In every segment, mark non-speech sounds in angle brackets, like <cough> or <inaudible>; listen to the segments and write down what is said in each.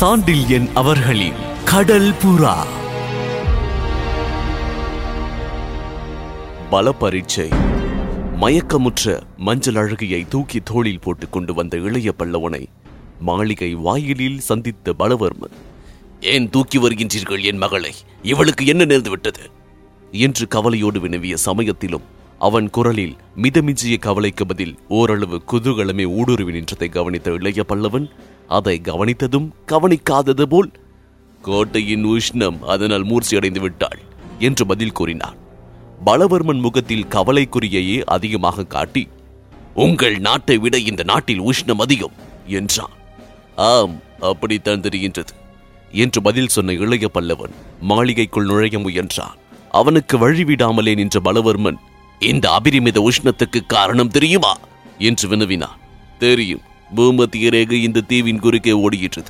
சாண்டில்யன் அவர்களின் கடல் புறா. பல பரீட்சை மயக்கமுற்ற மஞ்சள் அழகியை தூக்கி தோளில் போட்டுக் கொண்டு வந்த இளைய பல்லவனை மாளிகை வாயிலில் சந்தித்த பலவர்மன் ஏன் தூக்கி வருகின்றீர்கள் என் மகளை? இவளுக்கு என்ன நேர்ந்து விட்டது? என்று கவலையோடு வினவிய சமயத்திலும் அவன் குரலில் மிதமிஞ்சிய கவலைக்கு பதில் ஓரளவு குதூகலமே ஊடுருவி நின்றதை கவனித்த இளைய பல்லவன் அதை கவனித்ததும் கவனிக்காதது போல் கோட்டையின் உஷ்ணம் அதனால் மூர்ச்சியடைந்து விட்டாள் என்று பதில் கூறினான். பலவர்மன் முகத்தில் கவலைக்குரியையே அதிகமாக காட்டி உங்கள் நாட்டை விட இந்த நாட்டில் உஷ்ணம் அதிகம் என்றான். ஆம் அப்படித்தான் தெரிகின்றது என்று பதில் சொன்ன இளைய பல்லவன் மாளிகைக்குள் நுழைய முயன்றான். அவனுக்கு வழிவிடாமலே நின்ற பலவர்மன் இந்த அபிரிமித உஷ்ணத்துக்கு காரணம் தெரியுமா? என்று வினவினான். தெரியும். பூமத்திய ரேகை இந்த தீவின் குறுக்கே ஓடுகின்றது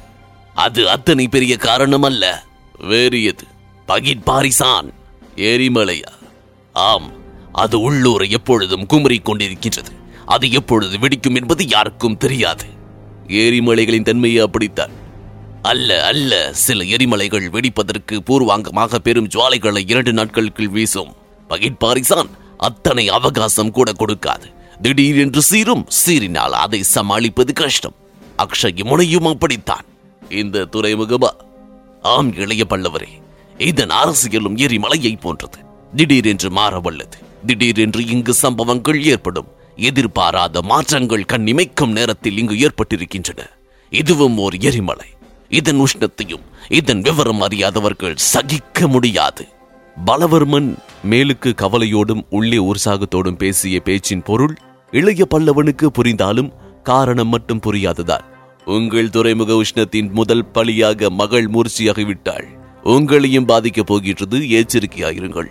அது அத்தனை பெரிய காரணம் அல்ல வேறு எது பகிட் பாரிசான். எரிமலையா? ஆம். அது உள்ளூரை எப்பொழுதும் குமரிக் கொண்டிருக்கின்றது. அது எப்பொழுது வெடிக்கும் என்பது யாருக்கும் தெரியாது. எரிமலைகளின் தன்மையை அப்படித்தான். அல்ல அல்ல. சில எரிமலைகள் வெடிப்பதற்கு பூர்வாங்கமாக பெரும் ஜுவாலைகளை இரண்டு நாட்களுக்குள் வீசும். பகிட் பாரிசான் அத்தனை அவகாசம் கூட கொடுக்காது. திடீரென்று சீரும் சீறினால் அதை சமாளிப்பது கஷ்டம். அக்ஷய முனையும் அப்படித்தான். இந்த துறைமுகமா? ஆம் இளைய பல்லவரே. இதன் அரசியலும் எரிமலையை போன்றது. திடீரென்று மாறவல்லது திடீரென்று இங்கு சம்பவங்கள் ஏற்படும். எதிர்பாராத மாற்றங்கள் கண்ணிமைக்கும் நேரத்தில் இங்கு ஏற்பட்டிருக்கின்றன. இதுவும் ஓர் எரிமலை. இதன் உஷ்ணத்தையும் இதன் விவரம் அறியாதவர்கள் சகிக்க முடியாது. பலவர்மன் மேலுக்கு கவலையோடும் உள்ளே உற்சாகத்தோடும் பேசிய பேச்சின் பொருள் இளைய பல்லவனுக்கு புரிந்தாலும் காரணம் மட்டும் புரியாததால். உங்கள் துறைமுக உஷ்ணத்தின் முதல் பலியாக மகள் மூர்ச்சியாகிவிட்டாள். உங்களையும் பாதிக்கப் போகின்றது எச்சரிக்கையாயிருங்கள்.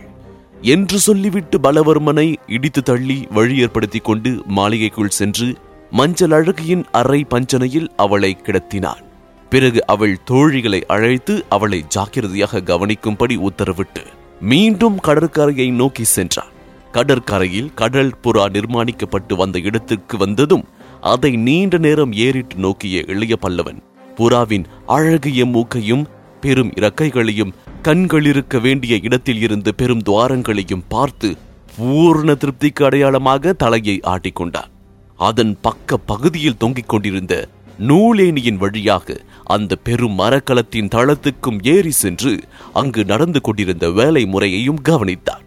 என்று சொல்லிவிட்டு பலவர்மனை இடித்து தள்ளி வழி ஏற்படுத்திக் கொண்டு மாளிகைக்குள் சென்று மஞ்சள் அழகியின் அறை பஞ்சனையில் அவளை கிடத்தினான் பிறகு அவள் தோழிகளை அழைத்து அவளை ஜாக்கிரதையாக கவனிக்கும்படி உத்தரவிட்டு மீண்டும் கடற்கரையை நோக்கி சென்றான் கடற்கரையில் கடல் புறா நிர்மாணிக்கப்பட்டு வந்த இடத்துக்கு வந்ததும் அதை நீண்ட நேரம் ஏறிட்டு நோக்கிய இளைய பல்லவன் புறாவின் அழகிய மூக்கையும் பெரும் இறக்கைகளையும் கண்களிருக்க வேண்டிய இடத்தில் இருந்து பெரும் துவாரங்களையும் பார்த்து பூர்ண திருப்திக்கு அடையாளமாக தலையை ஆட்டிக்கொண்டான் அதன் பக்க பகுதியில் தொங்கிக் கொண்டிருந்த நூலேணியின் வழியாக அந்த பெரும் மரக்கலத்தின் தளத்துக்கும் ஏறி சென்று அங்கு நடந்து கொண்டிருந்த வேலை முறையையும் கவனித்தார்.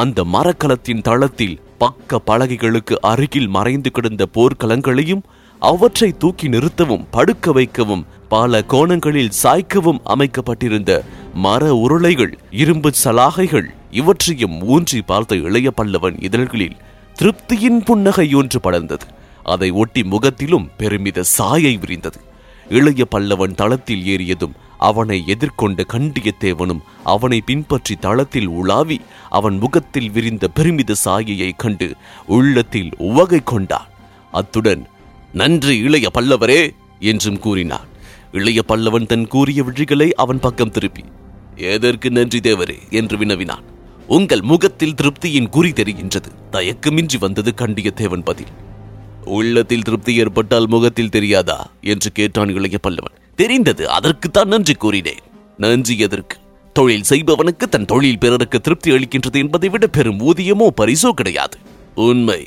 அந்த மரக்கலத்தின் தளத்தில் பக்க பலகைகளுக்கு அருகில் மறைந்து கிடந்த போர்க்களங்களையும் அவற்றை தூக்கி நிறுத்தவும் படுக்க வைக்கவும் பல கோணங்களில் சாய்க்கவும் அமைக்கப்பட்டிருந்த மர உருளைகள் இரும்பு சலாகைகள் இவற்றையும் ஊன்றி பார்த்த இளைய பல்லவன் இதழ்களில் திருப்தியின் புன்னகை ஒன்று படர்ந்தது. அதை ஒட்டி முகத்திலும் பெருமித சாயை விரிந்தது. இளைய பல்லவன் தளத்தில் ஏறியதும் அவனை எதிர்கொண்ட கண்டியத்தேவனும் அவனை பின்பற்றி தளத்தில் உலாவி அவன் முகத்தில் விரிந்த பெருமித சாயையை கண்டு உள்ளத்தில் உவகை கொண்டான். அத்துடன் நன்றி இளைய பல்லவரே என்றும் கூறினான். இளைய பல்லவன் தன் கூறிய விழிகளை அவன் பக்கம் திருப்பி எதற்கு நன்றி தேவரே என்று வினவினான். உங்கள் முகத்தில் திருப்தியின் குறி தெரிகின்றது. தயக்கமின்றி வந்தது கண்டியத்தேவன் பதில். உள்ளத்தில் திருப்தி ஏற்பட்டால் முகத்தில் தெரியாதா? என்று கேட்டான் இளைய பல்லவன். தெரிந்தது அதற்குத்தான் நன்றி கூறினேன். நன்றி எதற்கு? தொழில் செய்பவனுக்கு தன் தொழில் பிறருக்கு திருப்தி அளிக்கின்றது என்பதை விட பெரும் ஊதியமோ பரிசோ கிடையாது. உண்மை.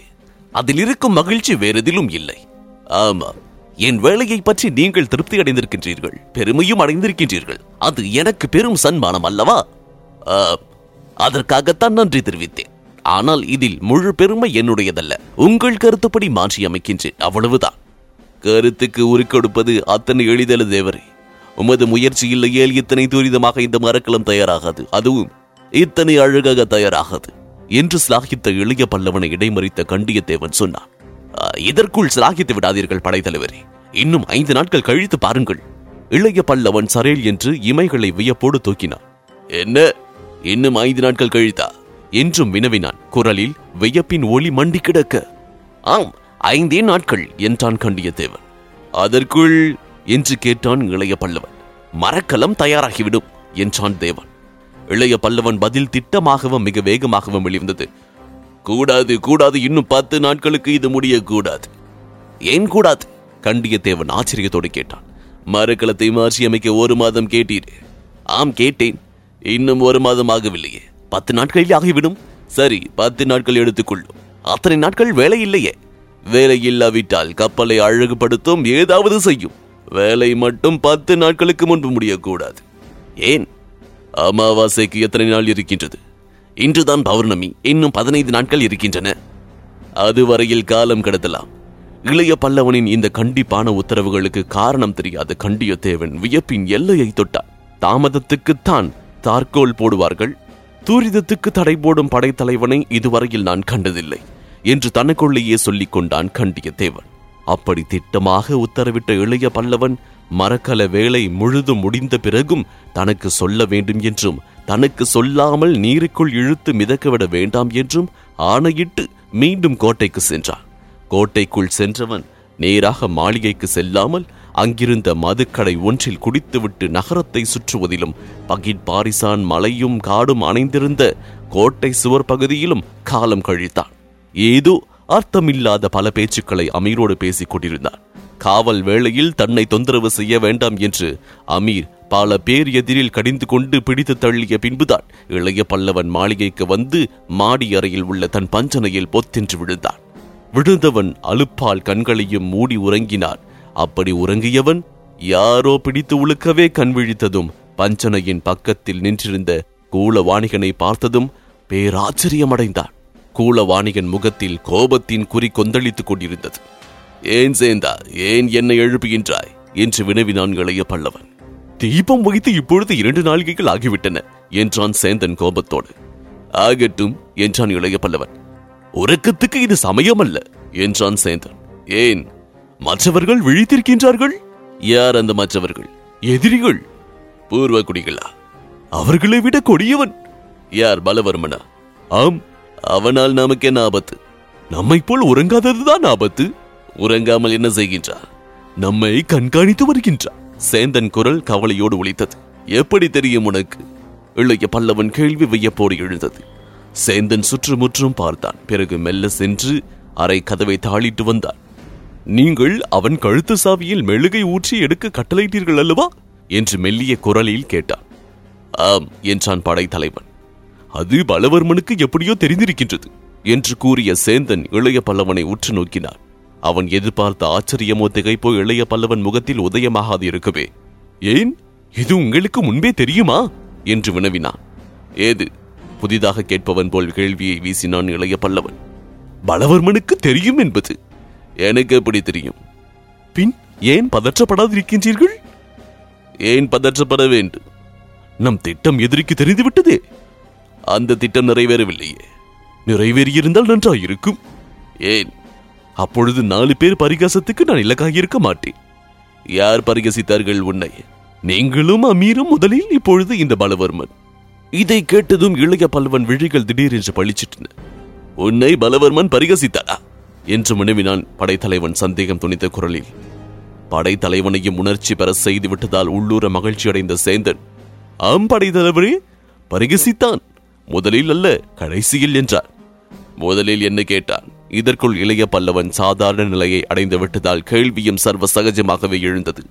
அதில் இருக்கும் மகிழ்ச்சி வேறெதிலும் இல்லை. ஆமா என் வேலையை பற்றி நீங்கள் திருப்தி அடைந்திருக்கின்றீர்கள் பெருமையும் அடைந்திருக்கின்றீர்கள். அது எனக்கு பெரும் சன்மானம் அல்லவா? ஆம், அதற்காகத்தான் நன்றி தெரிவித்தேன். ஆனால் இதில் முழு பெருமை என்னுடையதல்ல. உங்கள் கருத்துப்படி மாற்றி அமைக்கின்றேன். அவ்வளவுதான். கருத்துக்கு உருக்கொடுப்பது அத்தனை எளிதல தேவரே. உமது முயற்சி இல்லையேல் இத்தனை துரிதமாக இந்த மரக்கலம் தயாராகாது. அதுவும் இத்தனை அழகாக தயாராகாது. என்று சிலாகித்த இளைய பல்லவனை இடைமறித்த கண்டியத்தேவன் சொன்னான். இதற்குள் சிலாகித்து விடாதீர்கள் படைத்தலைவரே இன்னும் ஐந்து நாட்கள் கழித்து பாருங்கள். இளைய பல்லவன் சரேல் என்று இமைகளை வியப்போடு தூக்கினான். என்ன? இன்னும் ஐந்து நாட்கள் கழித்தா? என்றும் வினவினான். குரலில் வியப்பின் ஒளி மண்டி கிடக்க. ஆம் ஐந்தே நாட்கள் என்றான் கண்டியத்தேவன். அதற்குள் என்று கேட்டான் இளைய பல்லவன். மரக்கலம் தயாராகிவிடும் என்றான் தேவன். இளைய பல்லவன் பதில் திட்டமாகவும் மிக வேகமாகவும் வெளிவந்தது கூடாது கூடாது இன்னும் பத்து நாட்களுக்கு இது முடிய கூடாது ஏன் கூடாது? கண்டியத்தேவன் ஆச்சரியத்தோடு கேட்டான். மரக்கலத்தை மாற்றி அமைக்க ஒரு மாதம் கேட்டீர். ஆம் கேட்டேன். இன்னும் ஒரு மாதம் ஆகவில்லையே. பத்து நாட்களில் ஆகிவிடும். சரி பத்து நாட்கள் எடுத்துக்கொள்ளும் அத்தனை நாட்கள் வேலை இல்லையே. வேலை இல்லாவிட்டால் கப்பலை அழகுபடுத்தும் ஏதாவது செய்யும். வேலை மட்டும் பத்து நாட்களுக்கு முன்பு முடியக்கூடாது. ஏன்? அமாவாசைக்கு எத்தனை நாள் இருக்கின்றது? இன்றுதான் பௌர்ணமி. இன்னும் பதினைந்து நாட்கள் இருக்கின்றன. அதுவரையில் காலம் கடத்தலாம். இளைய பல்லவனின் இந்த கண்டிப்பான உத்தரவுகளுக்கு காரணம் தெரியாத கண்டியத்தேவன் வியப்பின் எல்லையை தொட்டான். தாமதத்துக்குத்தான் தார்கோல் போடுவார்கள். தூரிதத்துக்கு தடை போடும் படைத்தலைவனை இதுவரையில் நான் கண்டதில்லை என்று தனக்குள்ளேயே சொல்லிக் கொண்டான் கண்டியத்தேவன் அப்படி திட்டமாக உத்தரவிட்ட இளைய பல்லவன் மரக்கல வேலை முழுதும் முடிந்த பிறகும் தனக்கு சொல்ல வேண்டும் என்றும் தனக்கு சொல்லாமல் நீருக்குள் இழுத்து மிதக்கவிட வேண்டாம் என்றும் ஆணையிட்டு மீண்டும் கோட்டைக்கு சென்றான். கோட்டைக்குள் சென்றவன் நேராக மாளிகைக்கு செல்லாமல் அங்கிருந்த மதுக்கடை ஒன்றில் குடித்துவிட்டு நகரத்தை சுற்றுவதிலும் பகிட் பாரிசான் மலையும் காடும் அணைந்திருந்த கோட்டை சுவர் பகுதியிலும் காலம் கழித்தான். ஏதோ அர்த்தமில்லாத பல பேச்சுக்களை அமீரோடு பேசிக் கொண்டிருந்தான். காவல் வேளையில் தன்னை தொந்தரவு செய்ய வேண்டாம் என்று அமீர் பல பேர் எதிரில் கடிந்து கொண்டு பிடித்து தள்ளிய பின்புதான் இளைய பல்லவன் மாளிகைக்கு வந்து மாடி அறையில் உள்ள தன் பஞ்சனையில் பொத்தென்று விழுந்தான். விழுந்தவன் அலுப்பால் கண்களையும் மூடி உறங்கினான். அப்படி உறங்கியவன் யாரோ பிடித்து உழுக்கவே கண் விழித்ததும் பஞ்சனையின் பக்கத்தில் நின்றிருந்த கூலவாணிகனை பார்த்ததும் பேராச்சரியமடைந்தான் கூலவாணிகன் முகத்தில் கோபத்தின் குறி கொந்தளித்துக் கொண்டிருந்தது. ஏன் சேந்தா ஏன் என்னை எழுப்புகின்றாய்? என்று வினவினான் இளைய பல்லவன். தீபம் வைத்து இப்பொழுது இரண்டு நாளிகைகள் ஆகிவிட்டன என்றான் சேந்தன் கோபத்தோடு. ஆகட்டும் என்றான் இளைய பல்லவன். உறக்கத்துக்கு இது சமயமல்ல என்றான் சேந்தன். ஏன்? மற்றவர்கள் விழித்திருக்கின்றார்கள்? யார் அந்த மற்றவர்கள்? எதிரிகள்? பூர்வ குடிகளா அவர்களை விட கொடியவன். யார் பலவர்மனா? ஆம் அவனால் நமக்கு என்ன ஆபத்து நம்மை போல் உறங்காததுதான் ஆபத்து உறங்காமல் என்ன செய்கின்றார்? நம்மை கண்காணித்து வருகின்றார். சேந்தன் குரல் கவலையோடு ஒழித்தது எப்படி தெரியும் உனக்கு? இளைய பல்லவன் கேள்வி வியப்போடு எழுந்தது. சேந்தன் சுற்றுமுற்றும் பார்த்தான். பிறகு மெல்ல சென்று அறை கதவை தாளிட்டு வந்தான். நீங்கள் அவன் கழுத்து சாவியில் மெழுகை ஊற்றி எடுக்க கட்டளையிட்டீர்கள் அல்லவா? என்று மெல்லிய குரலில் கேட்டான். ஆம் என்றான் படைத்தலைவன். அது பலவர்மனுக்கு எப்படியோ தெரிந்திருக்கின்றது என்று கூறிய சேந்தன் இளைய பல்லவனை உற்று நோக்கினான். அவன் எதிர்பார்த்த ஆச்சரியமோ திகைப்போ இளைய பல்லவன் முகத்தில் உதயமாகாது இருக்கவே. ஏன்? இது உங்களுக்கு முன்பே தெரியுமா? என்று வினவினான். ஏது? புதிதாக கேட்பவன் போல் கேள்வியை வீசினான் இளைய பல்லவன். பலவர்மனுக்கு தெரியும் என்பது. எனக்கு எப்படி தெரியும்? பின் ஏன் பதற்றப்படாதிருக்கின்றீர்கள்? ஏன் பதற்றப்பட வேண்டும்? நம் திட்டம் எதிரிக்கு தெரிந்துவிட்டதே. அந்த திட்டம் நிறைவேறவில்லையே. நிறைவேறியிருந்தால் நன்றாயிருக்கும். ஏன்? அப்பொழுது நாலு பேர் பரிகாசத்துக்கு நான் இலக்காக இருக்க மாட்டேன். யார் பரிகசித்தார்கள் உன்னை? நீங்களும் அமீரும் முதலில் இப்பொழுது இந்த பலவர்மன். இதை கேட்டதும் இளைய பல்லவன் விழிகள் திடீரென்று பளிச்சிட்டன. உன்னை பலவர்மன் பரிகசித்தாரா? என்று முனவினான் படைத்தலைவன் சந்தேகம் துணித்த குரலில். படைத்தலைவனையும் உணர்ச்சி பெற செய்து விட்டதால் உள்ளூர மகிழ்ச்சி அடைந்த சேந்தன் ஆம் படைத்தலைவரே பரிகசித்தான் முதலில் அல்ல கடைசியில் என்றார். முதலில் என்ன கேட்டான். இதற்குள் இளைய பல்லவன் சாதாரண நிலையை அடைந்து விட்டதால் கேள்வியும் சர்வ சகஜமாகவே எழுந்தது.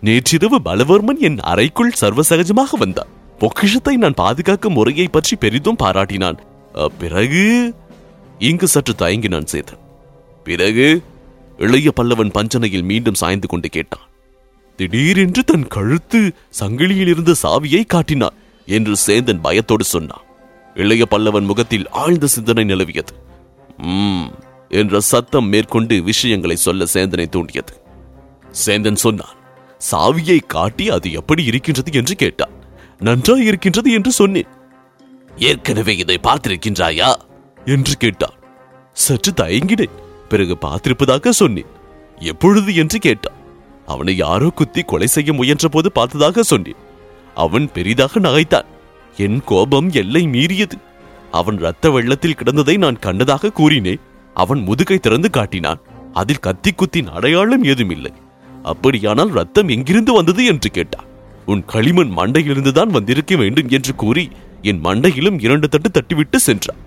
நேற்றிரவு பலவர்மன் என் அறைக்குள் சர்வ சகஜமாக வந்தான். பொக்கிஷத்தை நான் பாதுகாக்கும் முறையை பற்றி பெரிதும் பாராட்டினான். அ, பிறகு? இங்கு சற்று தயங்கினான் சேதன் பிறகு இளைய பல்லவன் பஞ்சனையில் மீண்டும் சாய்ந்து கொண்டு கேட்டான் திடீரென்று தன் கழுத்து சங்கிலியில் இருந்த சாவியை காட்டினார் என்று சேந்தன் பயத்தோடு சொன்னான். இளைய பல்லவன் முகத்தில் ஆழ்ந்த சிந்தனை நிலவியது. உம் என்ற சத்தம் மேற்கொண்டு விஷயங்களை சொல்ல சேந்தனை தூண்டியது. சேந்தன் சொன்னான் சாவியை காட்டி அது எப்படி இருக்கின்றது என்று கேட்டான். நன்றாய் இருக்கின்றது என்று சொன்னேன். ஏற்கனவே இதை பார்த்திருக்கின்றாயா? என்று கேட்டான். சற்று தயங்கினேன். பிறகு பார்த்திருப்பதாக சொன்னேன். எப்பொழுது என்று கேட்டான். அவனை யாரோ குத்தி கொலை செய்ய முயன்ற போது பார்த்ததாக சொன்னேன். அவன் பெரிதாக நகைத்தான். என் கோபம் எல்லை மீறியது. அவன் இரத்த வெள்ளத்தில் கிடந்ததை நான் கண்டதாக கூறினேன். அவன் முதுகை திறந்து காட்டினான். அதில் கத்தி குத்தின் அடையாளம் ஏதுமில்லை. அப்படியானால் ரத்தம் எங்கிருந்து வந்தது என்று கேட்டான். உன் களிமண் மண்டையிலிருந்துதான் வந்திருக்க வேண்டும் என்று கூறி என் மண்டையிலும் இரண்டு தட்டு தட்டிவிட்டு சென்றான்.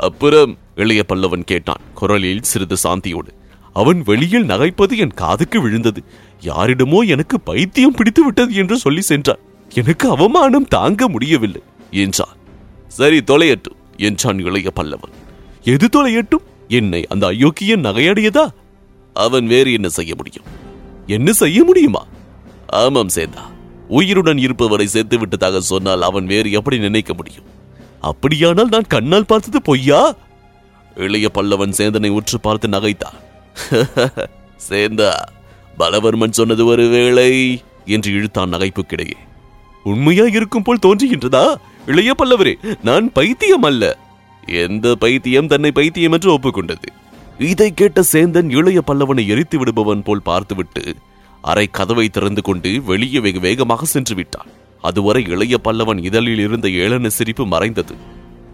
அப்புறம் இளைய பல்லவன் கேட்டான் குரலில் சிறிது சாந்தியோடு அவன் வெளியில் நகைப்பது என் காதுக்கு விழுந்தது. யாரிடமோ எனக்கு பைத்தியம் பிடித்து விட்டது என்று சொல்லி சென்றான். எனக்கு அவமானம் தாங்க முடியவில்லை என்றான். சரி தொலையட்டும் என்றான் இளைய பல்லவன். எது தொலையட்டும்? என்னை அந்த அயோக்கியன் நகையடையதா? அவன் வேறு என்ன செய்ய முடியும்? என்ன செய்ய முடியுமா? ஆமாம் சேந்தா. உயிருடன் இருப்பவரை சேர்த்து விட்டதாக சொன்னால் அவன் வேறு எப்படி நினைக்க முடியும்? அப்படியானால் நான் கண்ணால் பார்த்தது பொய்யா? இளைய பல்லவன் சேந்தனை உற்று பார்த்து நகைத்தான். <laughs> சேந்தா பலவர்மன் சொன்னது ஒரு வேளை என்று இழுத்தான் நகைப்புக்கிடையே. உண்மையா இருக்கும் போல் தோன்றுகின்றதா? இளைய பல்லவரே நான் பைத்தியம் அல்ல. எந்த பைத்தியம் தன்னை பைத்தியம் என்று ஒப்புக்கொண்டது? இதை கேட்ட சேந்தன் இளைய பல்லவனை எரித்து விடுபவன் போல் பார்த்துவிட்டு அரை கதவை திறந்து கொண்டு வெளியே வெகு வேகமாக சென்று விட்டான். அதுவரை இளைய பல்லவன் இதழில் இருந்த ஏளன சிரிப்பு மறைந்தது.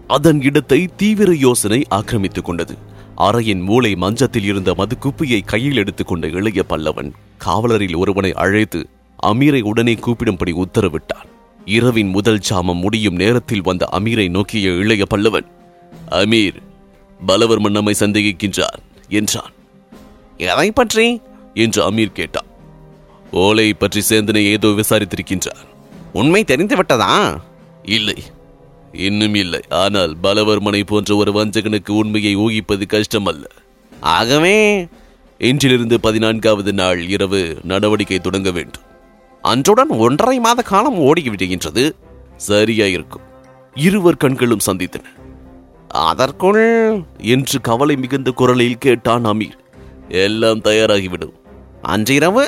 அதன் இடத்தை தீவிர யோசனை ஆக்கிரமித்துக் கொண்டது. அறையின் மூளை மஞ்சத்தில் இருந்த மது குப்பியை கையில் எடுத்துக்கொண்ட இளைய பல்லவன் காவலரில் ஒருவனை அழைத்து அமீரை உடனே கூப்பிடும்படி உத்தரவிட்டான். இரவின் முதல் சாமம் முடியும் நேரத்தில் வந்த அமீரை நோக்கிய இளைய பல்லவன் அமீர் பலவர்மன் நம்மை சந்தேகிக்கின்றார் என்றான். எதை பற்றி? என்று அமீர் கேட்டான். ஓலை பற்றி சேந்தனை ஏதோ விசாரித்திருக்கின்றார். உண்மை தெரிந்து விட்டதா? இல்லை. இன்னும் இல்லை. ஆனால் பலவர்மனை போன்ற ஒரு வஞ்சகனுக்கு உண்மையை ஊகிப்பது கஷ்டமல்ல. ஆகவே இன்றிலிருந்து பதினான்காவது நாள் இரவு நடவடிக்கை தொடங்க வேண்டும். அன்றுடன் ஒன்றரை மாத காலம் ஓடிவிடுகின்றது. சரியா இருக்கும் இருவர் கண்களும் சந்தித்தன. அதற்குள் என்று கவலை மிகுந்த குரலில் கேட்டான் அமீர். எல்லாம் தயாராகிவிடும். அன்றிரவு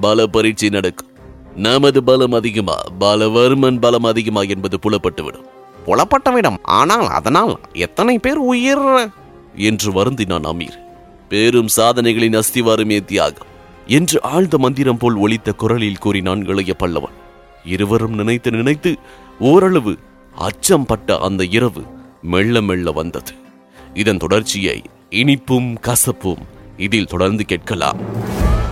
பல பரீட்சை நடக்கும். நமது பலம் அதிகமா பலவர்மன் பலம் அதிகமா என்பது புலப்பட்டுவிடும். புலப்பட்டுவிடும். ஆனால் அதனால் எத்தனை பேர் உயிர்? என்று வருந்தினான் அமீர். பெரும் சாதனைகளின் அஸ்திவாரமே தியாகம் என்று ஆழ்ந்த மந்திரம் போல் ஒலித்த குரலில் கூறினான் இளைய பல்லவன். இருவரும் நினைத்து நினைத்து ஓரளவு அச்சம் பட்ட அந்த இரவு மெல்ல மெல்ல வந்தது. இதன் தொடர்ச்சியை இனிப்பும் கசப்பும் இதில் தொடர்ந்து கேட்கலாம்.